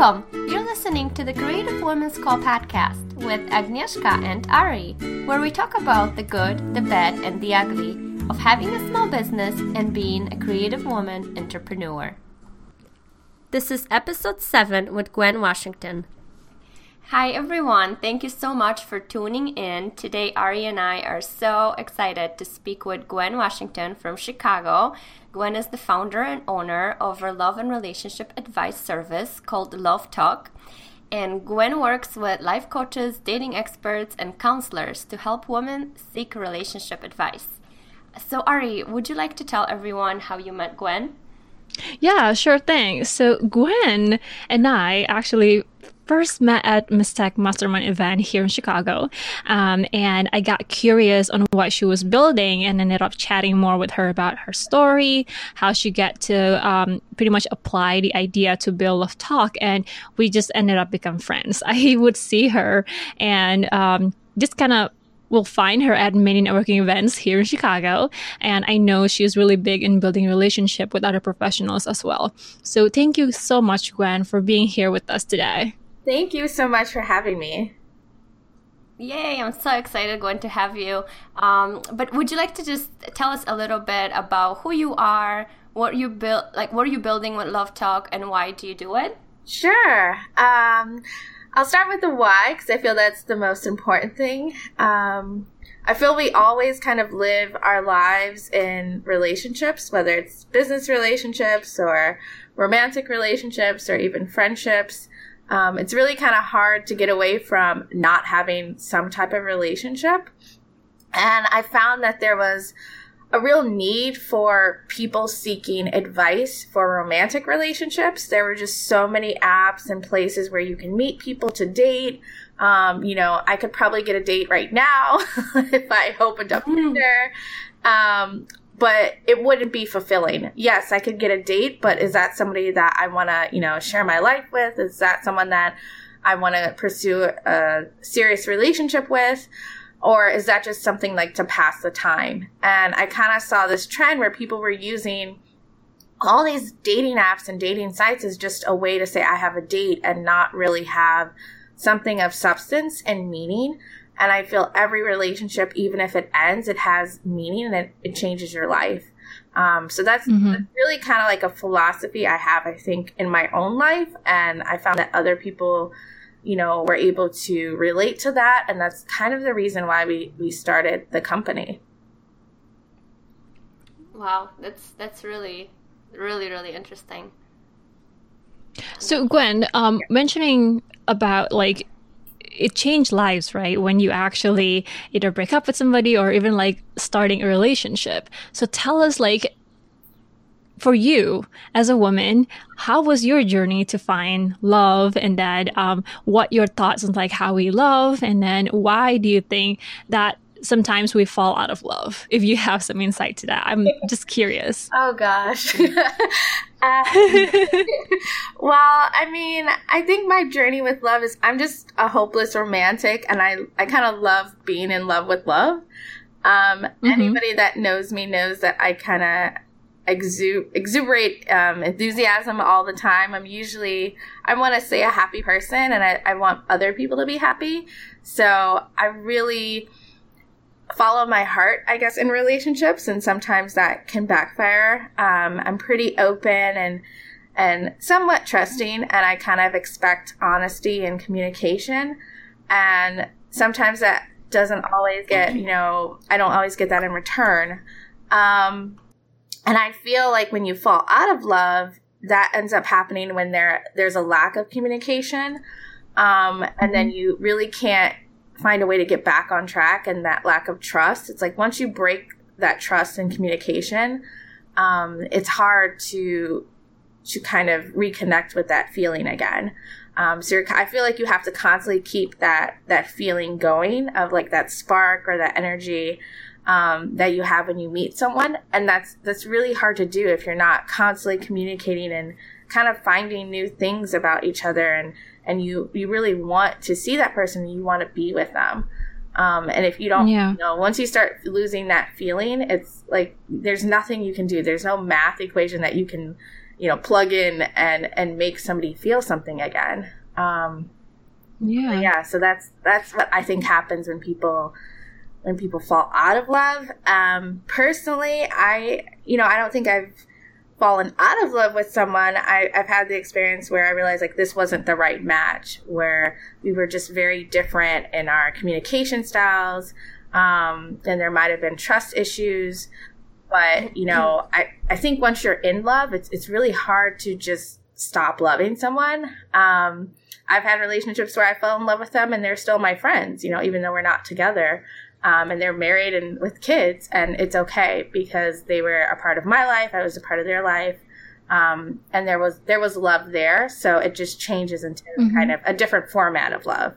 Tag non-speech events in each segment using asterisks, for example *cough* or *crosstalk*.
Welcome! You're listening to the Creative Women's Call podcast with Agnieszka and Ari, where we talk about the good, the bad, and the ugly of having a small business and being a creative woman entrepreneur. This is episode 7 with Gwen Washington. Hi everyone, thank you so much for tuning in. Today, Ari and I are so excited to speak with Gwen Washington from Chicago. Gwen is the founder and owner of a love and relationship advice service called Love Talk. And Gwen works with life coaches, dating experts, and counselors to help women seek relationship advice. So, Ari, would you like to tell everyone how you met Gwen? Yeah, sure thing. So, Gwen and I actually first met at Mistech Mastermind event here in Chicago. Um, and I got curious on what she was building and ended up chatting more with her about her story, how she got to um, pretty much apply the idea to build Love Talk. And we just ended up become friends. *laughs* I would see her and um, just kind of will find her at many networking events here in Chicago. And I know she's really big in building relationship with other professionals as well. So thank you so much, Gwen, for being here with us today. Thank you so much for having me. Yay, I'm so excited going to have you. Um, but would you like to just tell us a little bit about who you are, what you build, like what are you building with Love Talk, and why do you do it? Sure. Um, I'll start with the why because I feel that's the most important thing. Um, I feel we always kind of live our lives in relationships, whether it's business relationships or romantic relationships or even friendships um, it's really kind of hard to get away from not having some type of relationship. And I found that there was a real need for people seeking advice for romantic relationships. There were just so many apps and places where you can meet people to date. Um, you know, I could probably get a date right now *laughs* if I opened up hmm. Tinder. Um, but it wouldn't be fulfilling. Yes, I could get a date, but is that somebody that I want to, you know, share my life with? Is that someone that I want to pursue a serious relationship with? Or is that just something like to pass the time? And I kind of saw this trend where people were using all these dating apps and dating sites as just a way to say, I have a date and not really have something of substance and meaning. And I feel every relationship, even if it ends, it has meaning and it, it changes your life. Um, so that's, mm-hmm. that's really kind of like a philosophy I have, I think, in my own life. And I found that other people, you know, were able to relate to that. And that's kind of the reason why we, we started the company. Wow, that's that's really, really, really interesting. So Gwen, um, mentioning about like it changed lives, right? When you actually either break up with somebody or even like starting a relationship. So tell us like for you as a woman, how was your journey to find love and then um, what your thoughts on like how we love and then why do you think that sometimes we fall out of love if you have some insight to that. I'm *laughs* just curious. Oh gosh. *laughs* Um, *laughs* well i mean i think my journey with love is i'm just a hopeless romantic and i i kind of love being in love with love. Um, mm-hmm. anybody that knows me knows that i kind of exu- exuberate um, enthusiasm all the time. I'm usually i want to say a happy person and I, I want other people to be happy. So i really follow my heart, I guess, in relationships, and sometimes that can backfire. Um, I'm pretty open and and somewhat trusting, and I kind of expect honesty and communication. And sometimes that doesn't always get, you know, I don't always get that in return. Um, and I feel like when you fall out of love, that ends up happening when there there's a lack of communication, um, and then mm-hmm. you really can't find a way to get back on track and that lack of trust. It's like once you break that trust and communication, um, it's hard to to kind of reconnect with that feeling again. Um, so I feel like you have to constantly keep that that feeling going of like that spark or that energy um, that you have when you meet someone, and that's that's really hard to do if you're not constantly communicating and kind of finding new things about each other and and you you really want to see that person you want to be with them um, and if you don't yeah. you know once you start losing that feeling it's like there's nothing you can do there's no math equation that you can you know, plug in and and make somebody feel something again. Um, yeah, yeah. So that's that's what I think happens when people when people fall out of love. Um, personally, I you know I don't think I've fallen out of love with someone. I, I've had the experience where I realized like this wasn't the right match, where we were just very different in our communication styles. Um, and there might have been trust issues. But, you know, I, I think once you're in love, it's, it's really hard to just stop loving someone. Um, I've had relationships where I fell in love with them and they're still my friends, you know, even though we're not together. Um, and they're married and with kids, and it's okay because they were a part of my life. I was a part of their life, um, and there was there was love there. So it just changes into mm-hmm. kind of a different format of love.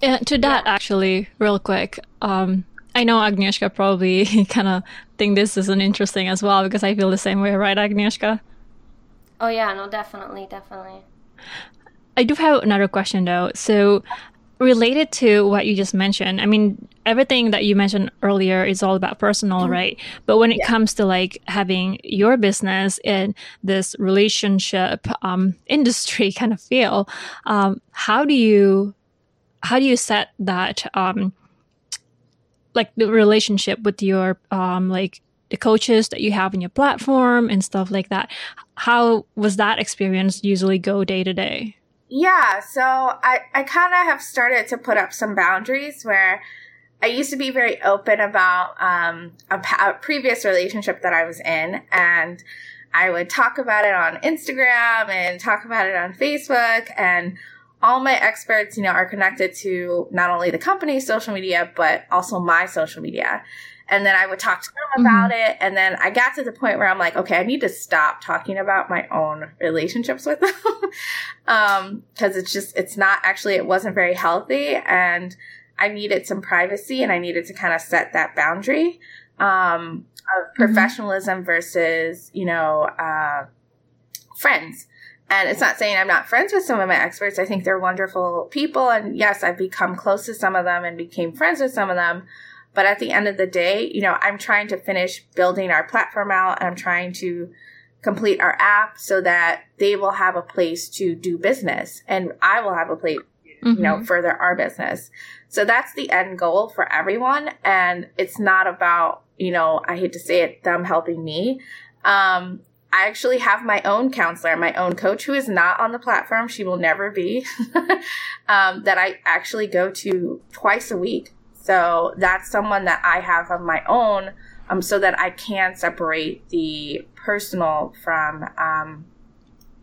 And to that, yeah. actually, real quick, um, I know Agnieszka probably *laughs* kind of think this is an interesting as well because I feel the same way, right, Agnieszka? Oh yeah, no, definitely, definitely. I do have another question though. So, related to what you just mentioned, I mean, everything that you mentioned earlier is all about personal, mm-hmm. right? But when it yeah. comes to like having your business in this relationship um, *laughs* industry kind of feel, um, how do you how do you set that um, like the relationship with your um like the coaches that you have in your platform and stuff like that how was that experience usually go day to day yeah so i i kind of have started to put up some boundaries where i used to be very open about um a, a previous relationship that i was in and i would talk about it on instagram and talk about it on facebook and all my experts, you know, are connected to not only the company's social media, but also my social media. And then I would talk to them about mm-hmm. it. And then I got to the point where I'm like, okay, I need to stop talking about my own relationships with them. *laughs* um, cause it's just, it's not actually, it wasn't very healthy. And I needed some privacy and I needed to kind of set that boundary, um, of mm-hmm. professionalism mm-hmm. versus, you know, uh, friends. And it's not saying I'm not friends with some of my experts. I think they're wonderful people. And yes, I've become close to some of them and became friends with some of them. But at the end of the day, you know, I'm trying to finish building our platform out and I'm trying to complete our app so that they will have a place to do business and I will have a place, mm-hmm. you know, mm-hmm. further our business. So that's the end goal for everyone. And it's not about, you know, I hate to say it, them helping me. Um, I actually have my own counselor, my own coach who is not on the platform. She will never be, *laughs* um, that I actually go to twice a week. So that's someone that I have of my own, um, so that I can separate the personal from, um,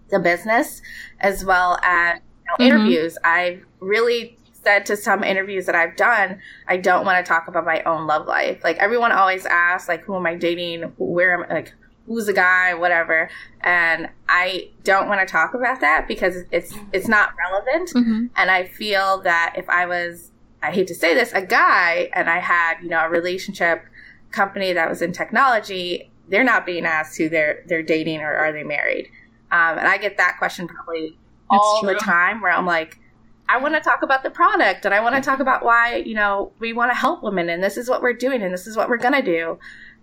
the business as well as you know, mm-hmm. interviews. I've really said to some interviews that I've done, I don't want to talk about my own love life. Like everyone always asks, like, who am I dating? Where am I? Like, who's the guy, whatever. And I don't want to talk about that because it's it's not relevant. Mm-hmm. And I feel that if I was, I hate to say this, a guy, and I had you know a relationship company that was in technology, they're not being asked who they're they're dating or are they married. Um, and I get that question probably all the time where I'm like. I want to talk about the product and I want to talk about why, you know, we want to help women and this is what we're doing and this is what we're going to do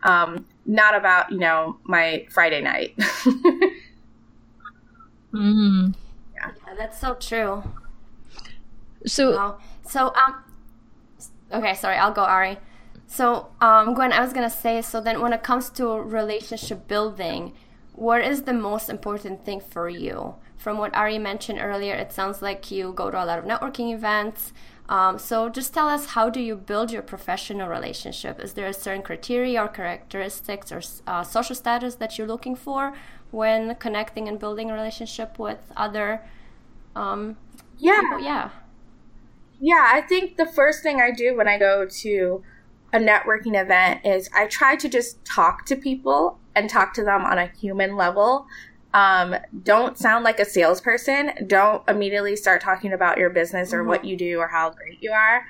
um, not about you know my Friday night. *laughs* mm. yeah. yeah. that's so true. So, so um, okay, sorry, I'll go, Ari. So, um, Gwen, I was gonna say, so then when it comes to relationship building, what is the most important thing for you? From what Ari mentioned earlier, it sounds like you go to a lot of networking events. Um, so just tell us how do you build your professional relationship? Is there a certain criteria or characteristics or uh, social status that you're looking for when connecting and building a relationship with other? Um, yeah, people? yeah, yeah. I think the first thing I do when I go to a networking event is I try to just talk to people and talk to them on a human level um, don't sound like a salesperson. Don't immediately start talking about your business or mm-hmm. what you do or how great you are.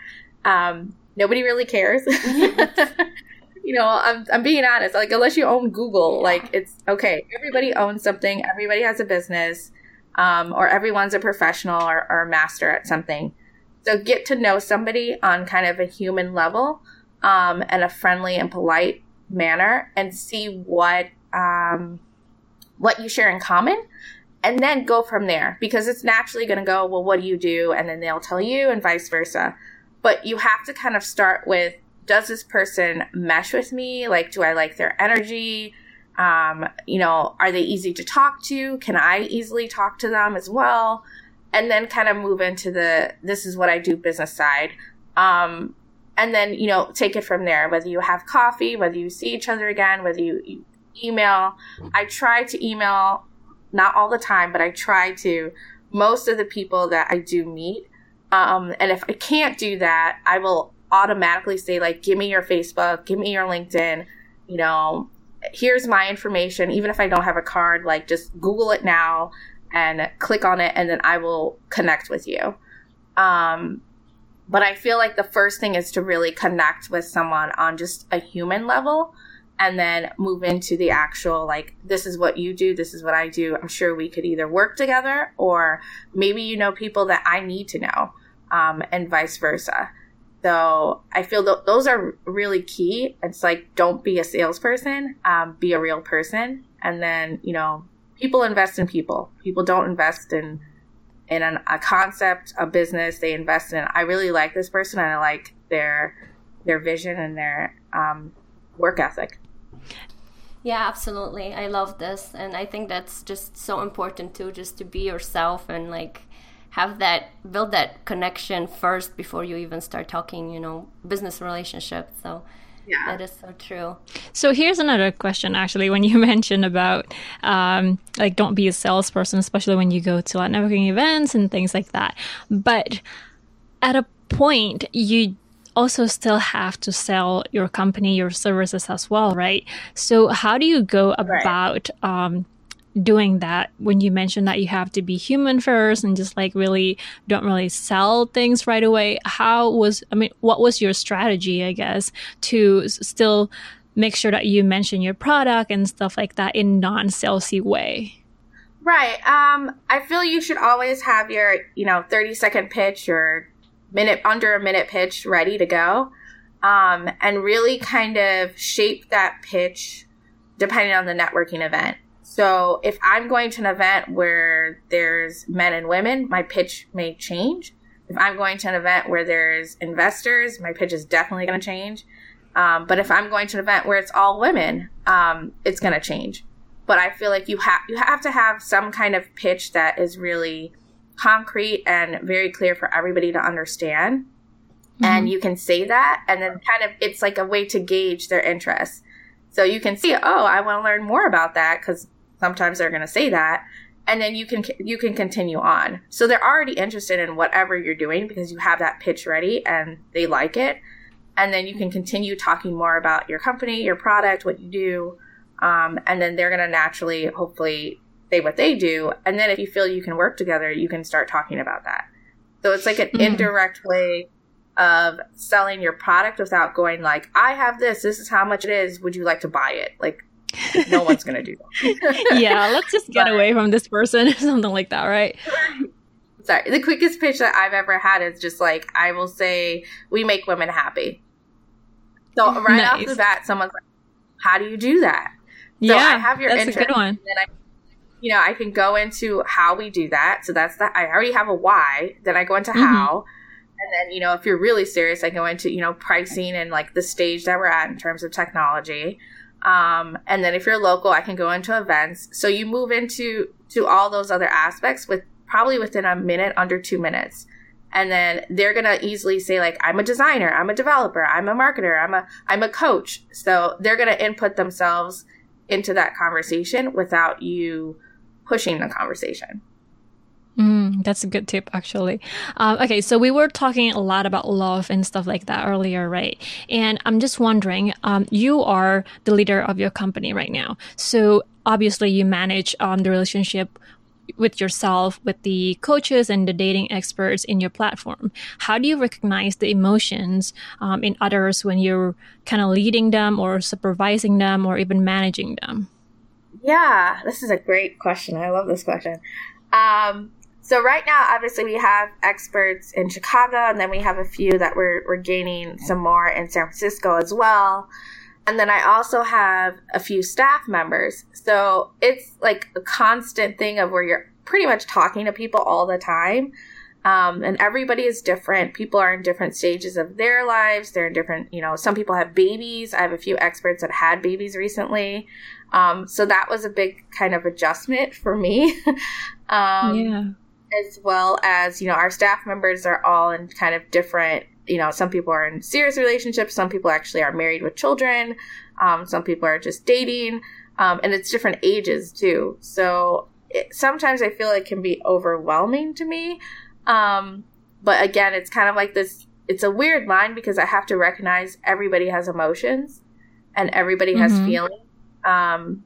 Um, nobody really cares. *laughs* you know, I'm, I'm being honest. Like, unless you own Google, yeah. like, it's okay. Everybody owns something, everybody has a business, um, or everyone's a professional or, or a master at something. So get to know somebody on kind of a human level um, and a friendly and polite manner and see what um, what you share in common and then go from there because it's naturally going to go, well, what do you do? And then they'll tell you and vice versa. But you have to kind of start with, does this person mesh with me? Like, do I like their energy? Um, you know, are they easy to talk to? Can I easily talk to them as well? And then kind of move into the, this is what I do business side. Um, and then, you know, take it from there, whether you have coffee, whether you see each other again, whether you, you email. I try to email not all the time, but I try to most of the people that I do meet. Um, and if I can't do that, I will automatically say like, give me your Facebook, give me your LinkedIn, you know, here's my information. Even if I don't have a card, like just Google it now and click on it and then I will connect with you. Um, but I feel like the first thing is to really connect with someone on just a human level and then move into the actual like this is what you do this is what i do. I'm sure we could either work together or maybe you know people that i need to know um, and vice versa. So i feel th- those are really key. It's like don't be a salesperson um, be a real person. And then you know people invest in people people don't invest in in an, a concept a business they invest in i really like this person and i like their their vision and their um, work ethic yeah, absolutely. I love this. And I think that's just so important too, just to be yourself and like have that, build that connection first before you even start talking, you know, business relationship. So yeah. that is so true. So here's another question actually, when you *laughs* mentioned about um, like don't be a salesperson, especially when you go to like networking events and things like that. But at a point, you also still have to sell your company, your services as well, right? So how do you go about right. um, doing that when you mentioned that you have to be human first and just like really don't really sell things right away? How was, I mean, what was your strategy, I guess, to still make sure that you mention your product and stuff like that in non-salesy way? Right. Um, I feel you should always have your, you know, 30 second pitch or minute under a minute pitch ready to go um, and really kind of shape that pitch depending on the networking event so if i'm going to an event where there's men and women my pitch may change if i'm going to an event where there's investors my pitch is definitely going to change um, but if i'm going to an event where it's all women um, it's going to change but i feel like you have you have to have some kind of pitch that is really concrete and very clear for everybody to understand. Mm-hmm. And you can say that, and then kind of it's like a way to gauge their interest. So you can see, oh, I want to learn more about that because sometimes they're going to say that, and then you can you can continue on. So they're already interested in whatever you're doing because you have that pitch ready and they like it, and then you can continue talking more about your company, your product, what you do, um, and then they're going to naturally, hopefully, say what they do. And then if you feel you can work together, you can start talking about that. So it's like an mm-hmm. indirect way of selling your product without going like, I have this, this is how much it is. Would you like to buy it? Like no one's gonna do that. *laughs* yeah, let's just get but, away from this person *laughs* or something like that, right? Sorry. The quickest pitch that I've ever had is just like I will say, We make women happy. So right nice. off the bat, someone's like, How do you do that? So yeah, I have your that's interest, a good one. And I you know, I can go into how we do that. So that's that. I already have a why. Then I go into mm-hmm. how. And then, you know, if you're really serious, I go into, you know, pricing and like the stage that we're at in terms of technology. Um, and then if you're local, I can go into events. So you move into to all those other aspects with probably within a minute, under two minutes. And then they're gonna easily say like, I'm a designer, I'm a developer, I'm a marketer, I'm a I'm a coach. So they're gonna input themselves into that conversation without you pushing the conversation. Mm, that's a good tip, actually. Um, okay, so we were talking a lot about love and stuff like that earlier, right? And I'm just wondering, um, you are the leader of your company right now. So obviously, you manage um, the relationship with yourself, with the coaches and the dating experts in your platform. How do you recognize the emotions um, in others when you're kind of leading them or supervising them or even managing them? Yeah, this is a great question. I love this question. Um, so right now, obviously, we have experts in Chicago, and then we have a few that we're we're gaining some more in San Francisco as well. And then I also have a few staff members. So it's like a constant thing of where you're pretty much talking to people all the time. Um, and everybody is different. People are in different stages of their lives. They're in different, you know, some people have babies. I have a few experts that had babies recently. Um, so that was a big kind of adjustment for me. *laughs* um, yeah. As well as, you know, our staff members are all in kind of different you know, some people are in serious relationships, some people actually are married with children, um, some people are just dating, um, and it's different ages too. So it, sometimes I feel it can be overwhelming to me. Um, but again, it's kind of like this. It's a weird line because I have to recognize everybody has emotions and everybody has mm-hmm. feelings. Um,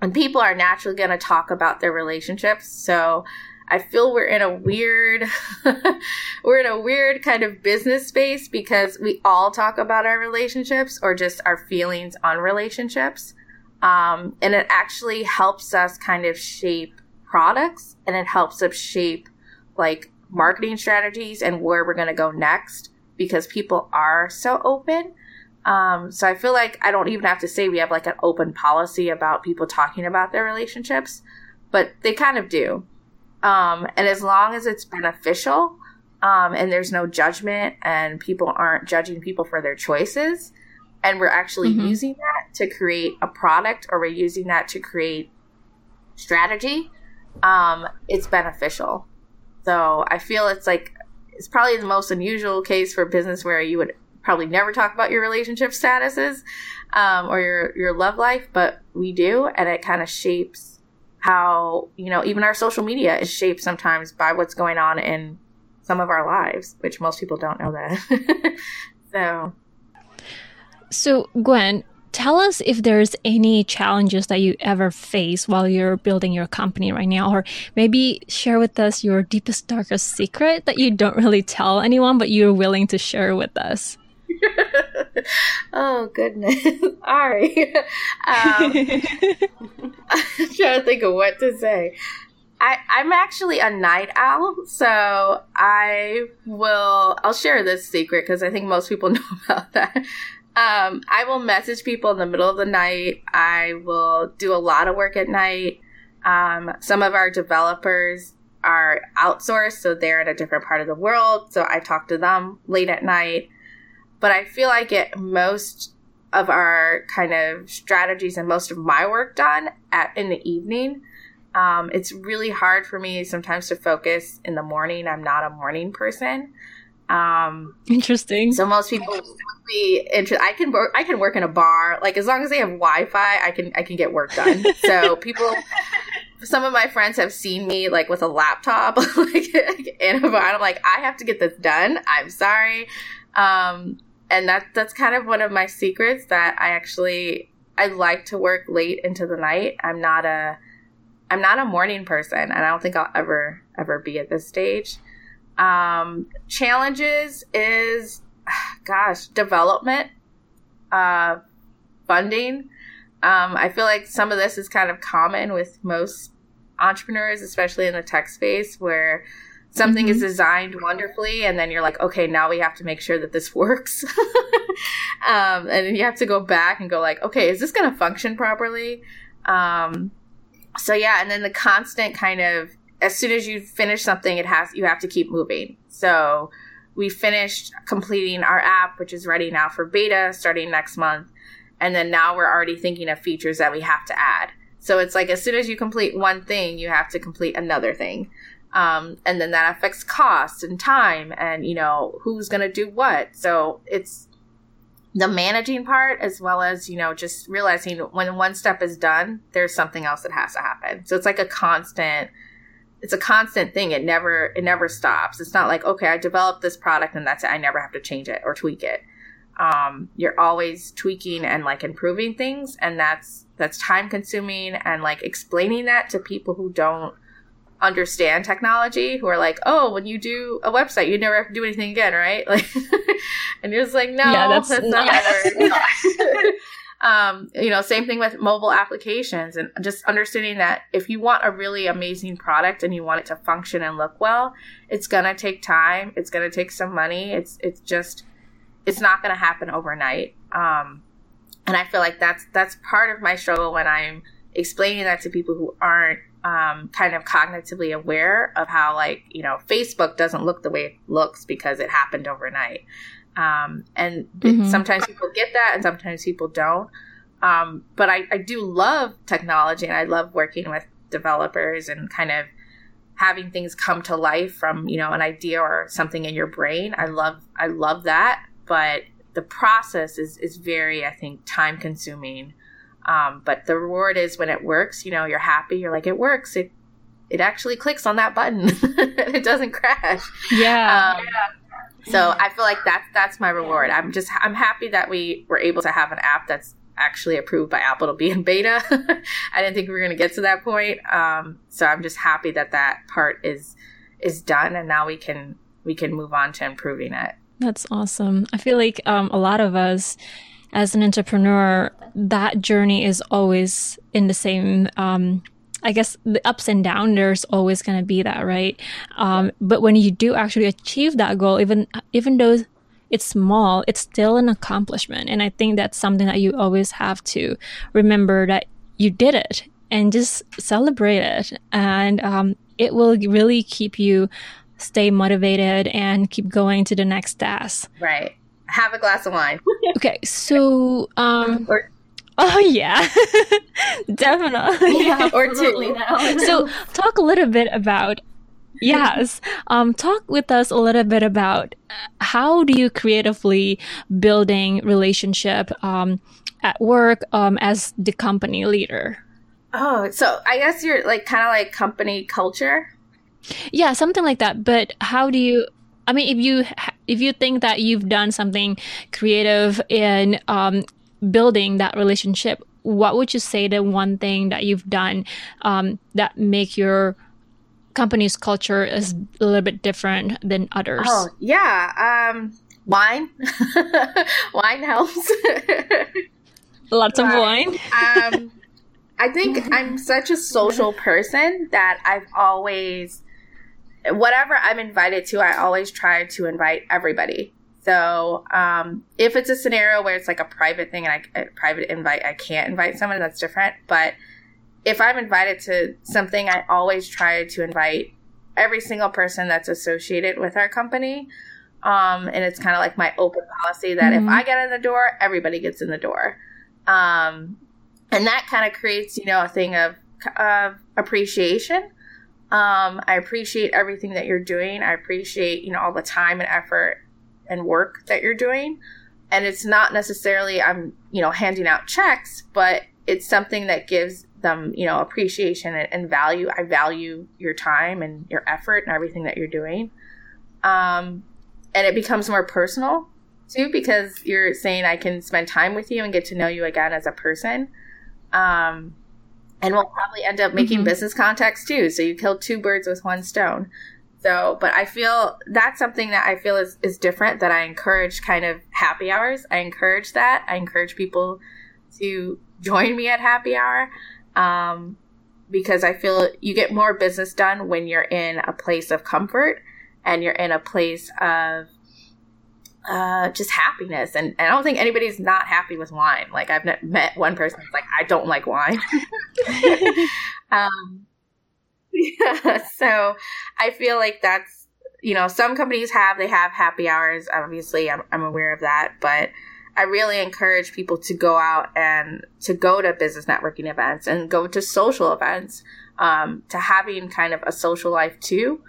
and people are naturally going to talk about their relationships. So I feel we're in a weird, *laughs* we're in a weird kind of business space because we all talk about our relationships or just our feelings on relationships. Um, and it actually helps us kind of shape products and it helps us shape like marketing strategies and where we're going to go next because people are so open. Um, so I feel like I don't even have to say we have like an open policy about people talking about their relationships, but they kind of do. Um, and as long as it's beneficial um, and there's no judgment and people aren't judging people for their choices, and we're actually mm-hmm. using that to create a product or we're using that to create strategy, um, it's beneficial. So I feel it's like it's probably the most unusual case for business where you would probably never talk about your relationship statuses um, or your your love life, but we do, and it kind of shapes how, you know, even our social media is shaped sometimes by what's going on in some of our lives, which most people don't know that. *laughs* so. So, Gwen, tell us if there's any challenges that you ever face while you're building your company right now, or maybe share with us your deepest, darkest secret that you don't really tell anyone, but you're willing to share with us. *laughs* oh goodness. *laughs* Right. Um, I'm trying to think of what to say. I, I'm actually a night owl, so I will. I'll share this secret because I think most people *laughs* know about that. Um, I will message people in the middle of the night. I will do a lot of work at night. Um, some of our developers are outsourced, so they're in a different part of the world. So I talk to them late at night but I feel I get most of our kind of strategies and most of my work done at in the evening. Um, it's really hard for me sometimes to focus in the morning. I'm not a morning person. Um, Interesting. So most people be interested. I can work. I can work in a bar. Like as long as they have Wi-Fi, I can I can get work done. *laughs* so people. Some of my friends have seen me like with a laptop, *laughs* like in a bar. I'm like, I have to get this done. I'm sorry. Um, and that that's kind of one of my secrets that I actually I like to work late into the night. I'm not a I'm not a morning person, and I don't think I'll ever ever be at this stage. Um, challenges is, *sighs* gosh, development, uh, funding. Um, I feel like some of this is kind of common with most entrepreneurs, especially in the tech space, where something mm-hmm. is designed wonderfully and then you're like okay now we have to make sure that this *laughs* works. *laughs* Um, and then you have to go back and go like okay is this going to function properly? Um, so yeah and then the constant kind of as soon as you finish something it has you have to keep moving. So we finished completing our app which is ready now for beta starting next month and then now we're already thinking of features that we have to add. So it's like as soon as you complete one thing you have to complete another thing um, and then that affects cost and time and you know who's going to do what. So it's the managing part as well as you know just realizing when one step is done there's something else that has to happen. So it's like a constant it's a constant thing. It never it never stops. It's not like okay i developed this product and that's it. I never have to change it or tweak it. Um, you're always tweaking and like improving things and that's that's time consuming and like explaining that to people who don't understand technology who are like, oh, when you do a website, you never have to do anything again, right? *laughs* Like, and you're just like, no, yeah, that's, that's not how *laughs* um, you know, same thing with mobile applications and just understanding that if you want a really amazing product and you want it to function and look well, it's gonna take time. It's gonna take some money. It's it's just it's not gonna happen overnight. Um, and I feel like that's that's part of my struggle when I'm explaining that to people who aren't um, kind of cognitively aware of how like you know Facebook doesn't look the way it looks because it happened overnight. Um, and mm-hmm. sometimes people get that, and sometimes people don't. Um, but I, I do love technology, and I love working with developers and kind of having things come to life from you know an idea or something in your brain. I love I love that, but the process is is very I think time consuming. Um, but the reward is when it works. You know, you're happy. You're like, it works. It it actually clicks on that button. *laughs* it doesn't crash. Yeah. Um, yeah. So I feel like that's that's my reward. I'm just I'm happy that we were able to have an app that's actually approved by Apple to be in beta. *laughs* I didn't think we were going to get to that point. Um, so I'm just happy that that part is is done, and now we can we can move on to improving it. That's awesome. I feel like um, a lot of us, as an entrepreneur, that journey is always in the same. Um, I guess the ups and downs, there's always going to be that, right? Um, but when you do actually achieve that goal, even even though it's small, it's still an accomplishment, and I think that's something that you always have to remember that you did it and just celebrate it, and um, it will really keep you stay motivated and keep going to the next task. Right. Have a glass of wine. *laughs* okay, so um or- Oh yeah, *laughs* definitely. Yeah, *laughs* or two. so talk a little bit about yes. Um, talk with us a little bit about how do you creatively building relationship um, at work um, as the company leader. Oh, so I guess you're like kind of like company culture. Yeah, something like that. But how do you? I mean, if you if you think that you've done something creative in um, building that relationship, what would you say the one thing that you've done um, that make your company's culture is a little bit different than others? Oh yeah, um, wine. *laughs* wine helps. *laughs* Lots of wine. um, *laughs* I think I'm such a social person that I've always whatever I'm invited to, I always try to invite everybody. So um, if it's a scenario where it's like a private thing and I a private invite, I can't invite someone. That's different. But if I'm invited to something, I always try to invite every single person that's associated with our company. Um, and it's kind of like my open policy that mm-hmm. if I get in the door, everybody gets in the door. Um, and that kind of creates, you know, a thing of, of appreciation um, I appreciate everything that you're doing. I appreciate, you know, all the time and effort and work that you're doing. And it's not necessarily I'm, you know, handing out checks, but it's something that gives them, you know, appreciation and, and value. I value your time and your effort and everything that you're doing. Um, and it becomes more personal too because you're saying I can spend time with you and get to know you again as a person. Um, and we'll probably end up making mm-hmm. business contacts too. So you killed two birds with one stone. So, but I feel that's something that I feel is, is different that I encourage kind of happy hours. I encourage that. I encourage people to join me at happy hour. Um, because I feel you get more business done when you're in a place of comfort and you're in a place of uh, just happiness. And, and, I don't think anybody's not happy with wine. Like I've met one person that's like, I don't like wine. *laughs* um, yeah. So I feel like that's, you know, some companies have, they have happy hours. Obviously I'm, I'm aware of that, but I really encourage people to go out and to go to business networking events and go to social events, um, to having kind of a social life too,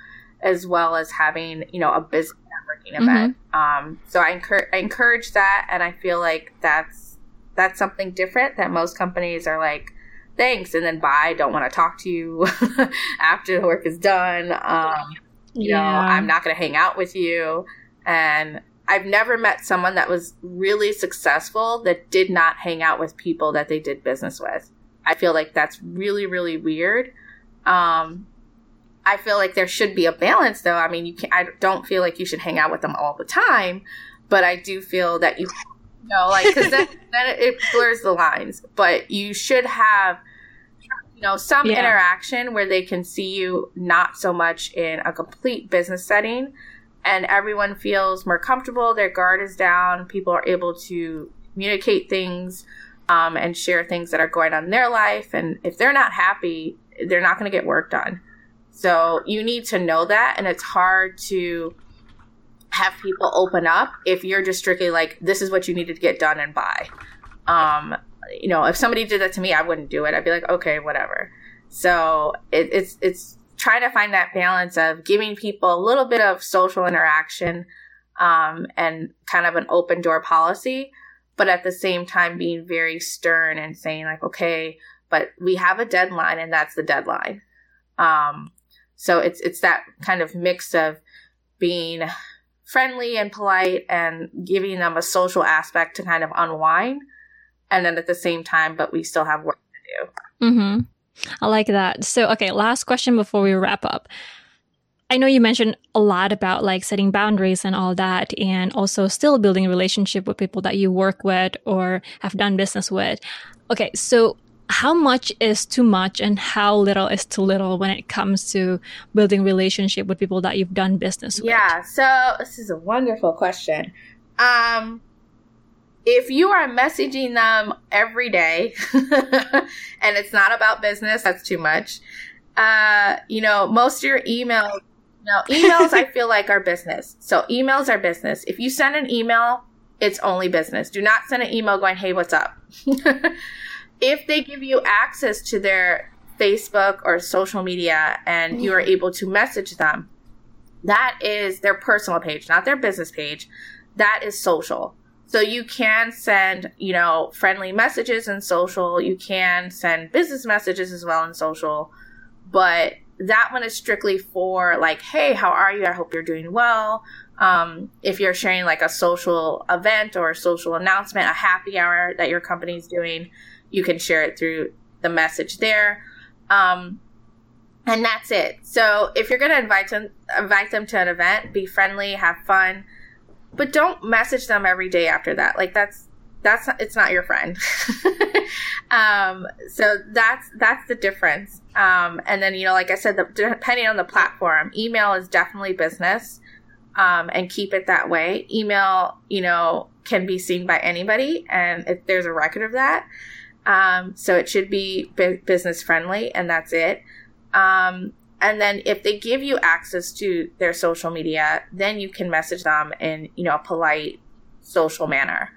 as well as having, you know, a business networking mm-hmm. event. Um, so I, encur- I encourage that, and I feel like that's that's something different that most companies are like, thanks, and then bye. Don't want to talk to you *laughs* after the work is done. Um, you yeah. know, I'm not going to hang out with you. And I've never met someone that was really successful that did not hang out with people that they did business with. I feel like that's really, really weird. Um, I feel like there should be a balance, though. I mean, you can I don't feel like you should hang out with them all the time, but I do feel that you, you know, like because then, *laughs* then it blurs the lines. But you should have, you know, some yeah. interaction where they can see you not so much in a complete business setting, and everyone feels more comfortable. Their guard is down. People are able to communicate things um, and share things that are going on in their life. And if they're not happy, they're not going to get work done. So you need to know that. And it's hard to have people open up if you're just strictly like, this is what you needed to get done and buy. Um, you know, if somebody did that to me, I wouldn't do it. I'd be like, okay, whatever. So it, it's, it's trying to find that balance of giving people a little bit of social interaction, um, and kind of an open door policy, but at the same time being very stern and saying like, okay, but we have a deadline and that's the deadline. Um, so it's, it's that kind of mix of being friendly and polite and giving them a social aspect to kind of unwind. And then at the same time, but we still have work to do. Mm-hmm. I like that. So, okay, last question before we wrap up. I know you mentioned a lot about like setting boundaries and all that, and also still building a relationship with people that you work with or have done business with. Okay, so how much is too much and how little is too little when it comes to building relationship with people that you've done business with? Yeah, so this is a wonderful question. Um, if you are messaging them every day *laughs* and it's not about business, that's too much. Uh, you know, most of your emails, no, emails I *laughs* feel like are business. So emails are business. If you send an email, it's only business. Do not send an email going, "Hey, what's up?" *laughs* if they give you access to their Facebook or social media and you are able to message them, that is their personal page, not their business page. That is social. So you can send, you know, friendly messages in social. You can send business messages as well in social. But that one is strictly for like, hey, how are you? I hope you're doing well. Um, if you're sharing like a social event or a social announcement, a happy hour that your company's doing, you can share it through the message there. Um, and that's it. So if you're going to invite them, invite them to an event, be friendly, have fun but don't message them every day after that. Like that's that's it's not your friend. *laughs* um, so that's that's the difference. Um, and then you know, like I said, the, depending on the platform, email is definitely business, um, and keep it that way. Email, you know, can be seen by anybody, and if there's a record of that. Um, so it should be business friendly, and that's it. Um, and then if they give you access to their social media, then you can message them in, you know, a polite social manner.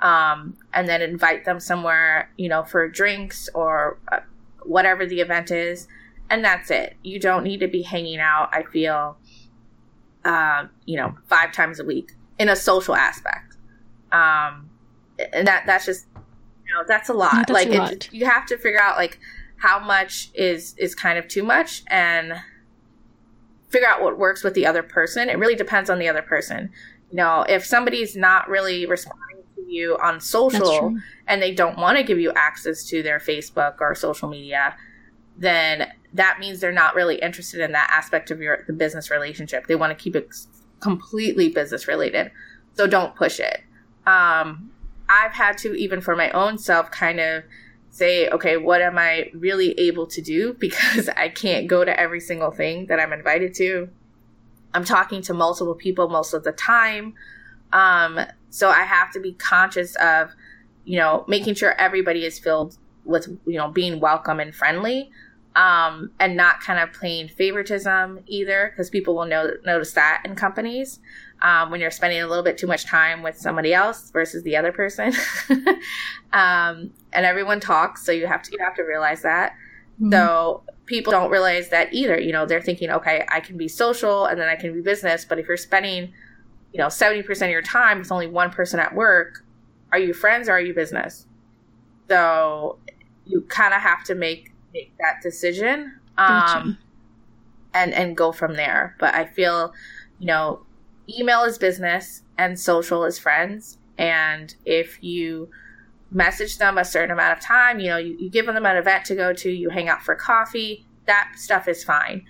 Um, and then invite them somewhere, you know, for drinks or uh, whatever the event is. And that's it. You don't need to be hanging out, I feel, uh, you know, five times a week in a social aspect. Um, and that, that's just, you know, that's a lot. like, a lot. you have to figure out, like, how much is is kind of too much and figure out what works with the other person. It really depends on the other person. You know, if somebody's not really responding to you on social and they don't want to give you access to their Facebook or social media, then that means they're not really interested in that aspect of your the business relationship. They want to keep it completely business related. So don't push it. Um, I've had to even for my own self kind of say, okay, what am I really able to do? *laughs* Because I can't go to every single thing that I'm invited to. I'm talking to multiple people most of the time. Um, so I have to be conscious of, you know, making sure everybody is filled with, you know, being welcome and friendly. Um, and not kind of playing favoritism either, because people will know, notice that in companies um, when you're spending a little bit too much time with somebody else versus the other person. *laughs* um, and everyone talks, so you have to you have to realize that. Mm-hmm. So people don't realize that either. You know, they're thinking, okay, I can be social and then I can be business, but if you're spending, you know, seventy percent of your time with only one person at work, are you friends or are you business? So you kind of have to make make that decision. Um, and and go from there. But I feel, you know, email is business and social is friends. And if you message them a certain amount of time, you know, you, you give them an event to go to, you hang out for coffee, that stuff is fine.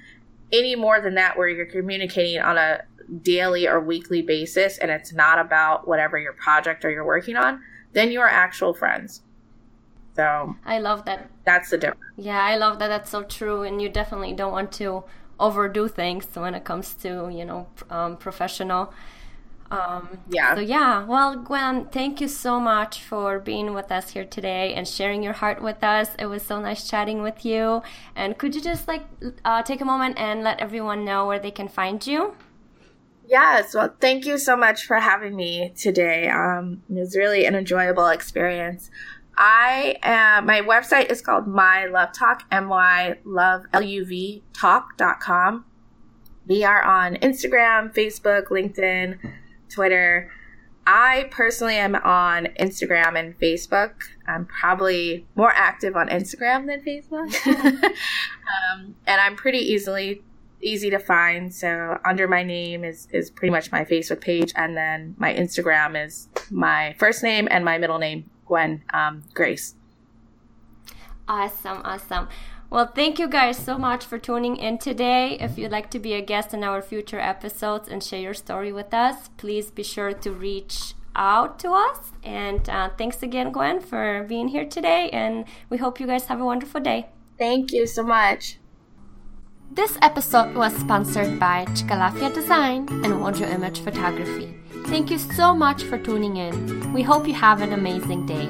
Any more than that, where you're communicating on a daily or weekly basis and it's not about whatever your project or you're working on, then you are actual friends. So I love that. That's the difference. Yeah, I love that. That's so true. And you definitely don't want to overdo things when it comes to you know um, professional Um, yeah. So yeah. Well, Gwen, thank you so much for being with us here today and sharing your heart with us. It was so nice chatting with you. And could you just like uh, take a moment and let everyone know where they can find you? Yes. Well, thank you so much for having me today. Um, it was really an enjoyable experience. I am, my website is called My Love Talk, M Y Love L U V Talk.com. We are on Instagram, Facebook, LinkedIn, Twitter. I personally am on Instagram and Facebook. I'm probably more active on Instagram than Facebook. *laughs* um, and I'm pretty easily easy to find. So under my name is is pretty much my Facebook page, and then my Instagram is my first name and my middle name, Gwen um, Grace. Awesome, awesome. Well, thank you guys so much for tuning in today. If you'd like to be a guest in our future episodes and share your story with us, please be sure to reach out to us. And uh, thanks again, Gwen, for being here today. And we hope you guys have a wonderful day. Thank you so much. This episode was sponsored by Chicalafia Design and Wonjo Image Photography. Thank you so much for tuning in. We hope you have an amazing day.